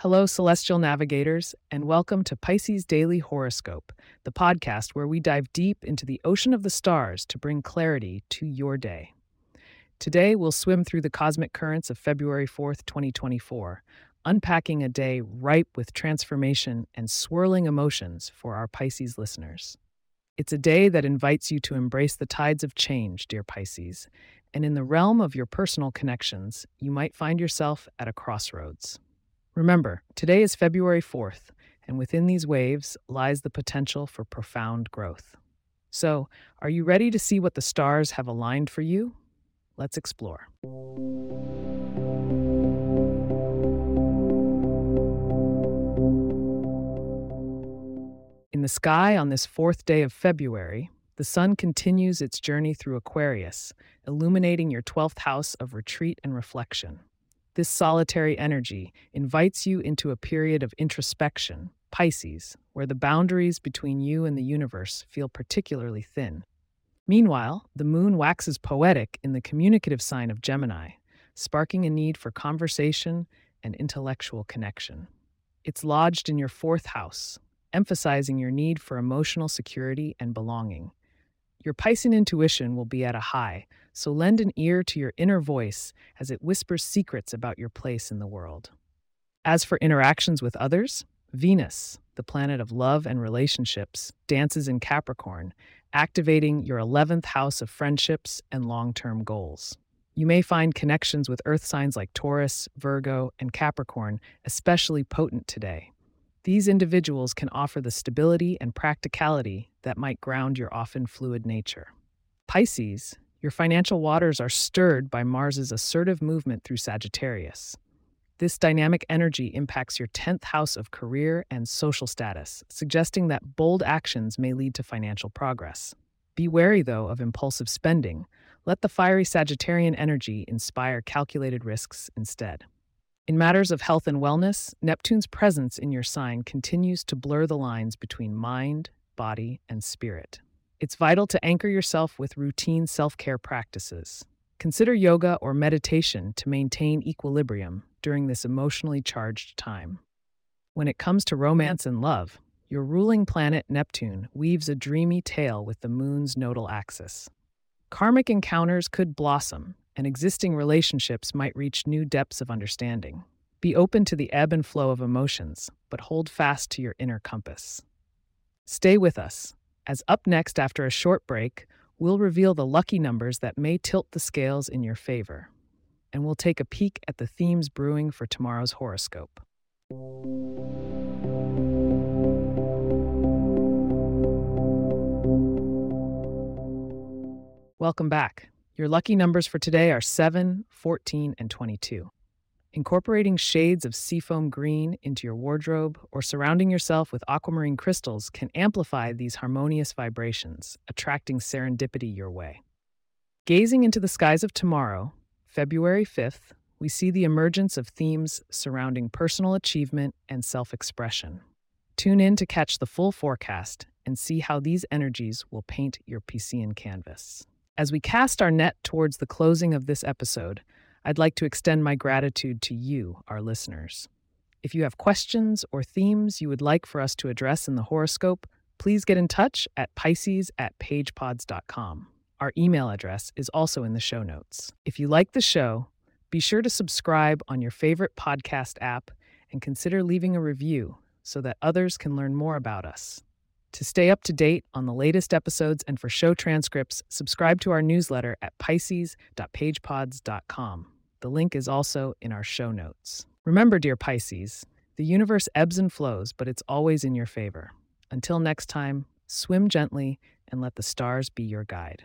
Hello, celestial navigators, and welcome to Pisces Daily Horoscope, the podcast where we dive deep into the ocean of the stars to bring clarity to your day. Today, we'll swim through the cosmic currents of February 4th, 2024, unpacking a day ripe with transformation and swirling emotions for our Pisces listeners. It's a day that invites you to embrace the tides of change, dear Pisces, and in the realm of your personal connections, you might find yourself at a crossroads. Remember, today is February 4th, and within these waves lies the potential for profound growth. So, are you ready to see what the stars have aligned for you? Let's explore. In the sky on this fourth day of February, the sun continues its journey through Aquarius, illuminating your 12th house of retreat and reflection. This solitary energy invites you into a period of introspection, Pisces, where the boundaries between you and the universe feel particularly thin. Meanwhile, the moon waxes poetic in the communicative sign of Gemini, sparking a need for conversation and intellectual connection. It's lodged in your fourth house, emphasizing your need for emotional security and belonging. Your Piscean intuition will be at a high, so lend an ear to your inner voice as it whispers secrets about your place in the world. As for interactions with others, Venus, the planet of love and relationships, dances in Capricorn, activating your 11th house of friendships and long term goals. You may find connections with earth signs like Taurus, Virgo, and Capricorn especially potent today. These individuals can offer the stability and practicality that might ground your often fluid nature. Pisces, your financial waters are stirred by Mars's assertive movement through Sagittarius. This dynamic energy impacts your 10th house of career and social status, suggesting that bold actions may lead to financial progress. Be wary, though, of impulsive spending. Let the fiery Sagittarian energy inspire calculated risks instead. In matters of health and wellness, Neptune's presence in your sign continues to blur the lines between mind, body, and spirit. It's vital to anchor yourself with routine self care practices. Consider yoga or meditation to maintain equilibrium during this emotionally charged time. When it comes to romance and love, your ruling planet Neptune weaves a dreamy tale with the moon's nodal axis. Karmic encounters could blossom, and existing relationships might reach new depths of understanding. Be open to the ebb and flow of emotions, but hold fast to your inner compass. Stay with us, as up next, after a short break, we'll reveal the lucky numbers that may tilt the scales in your favor. And we'll take a peek at the themes brewing for tomorrow's horoscope. Welcome back. Your lucky numbers for today are 7, 14, and 22. Incorporating shades of seafoam green into your wardrobe or surrounding yourself with aquamarine crystals can amplify these harmonious vibrations, attracting serendipity your way. Gazing into the skies of tomorrow, February 5th, we see the emergence of themes surrounding personal achievement and self expression. Tune in to catch the full forecast and see how these energies will paint your Piscean canvas. As we cast our net towards the closing of this episode, I'd like to extend my gratitude to you, our listeners. If you have questions or themes you would like for us to address in the horoscope, please get in touch at Pisces at pagepods.com. Our email address is also in the show notes. If you like the show, be sure to subscribe on your favorite podcast app and consider leaving a review so that others can learn more about us. To stay up to date on the latest episodes and for show transcripts, subscribe to our newsletter at pisces.pagepods.com. The link is also in our show notes. Remember, dear Pisces, the universe ebbs and flows, but it's always in your favor. Until next time, swim gently and let the stars be your guide.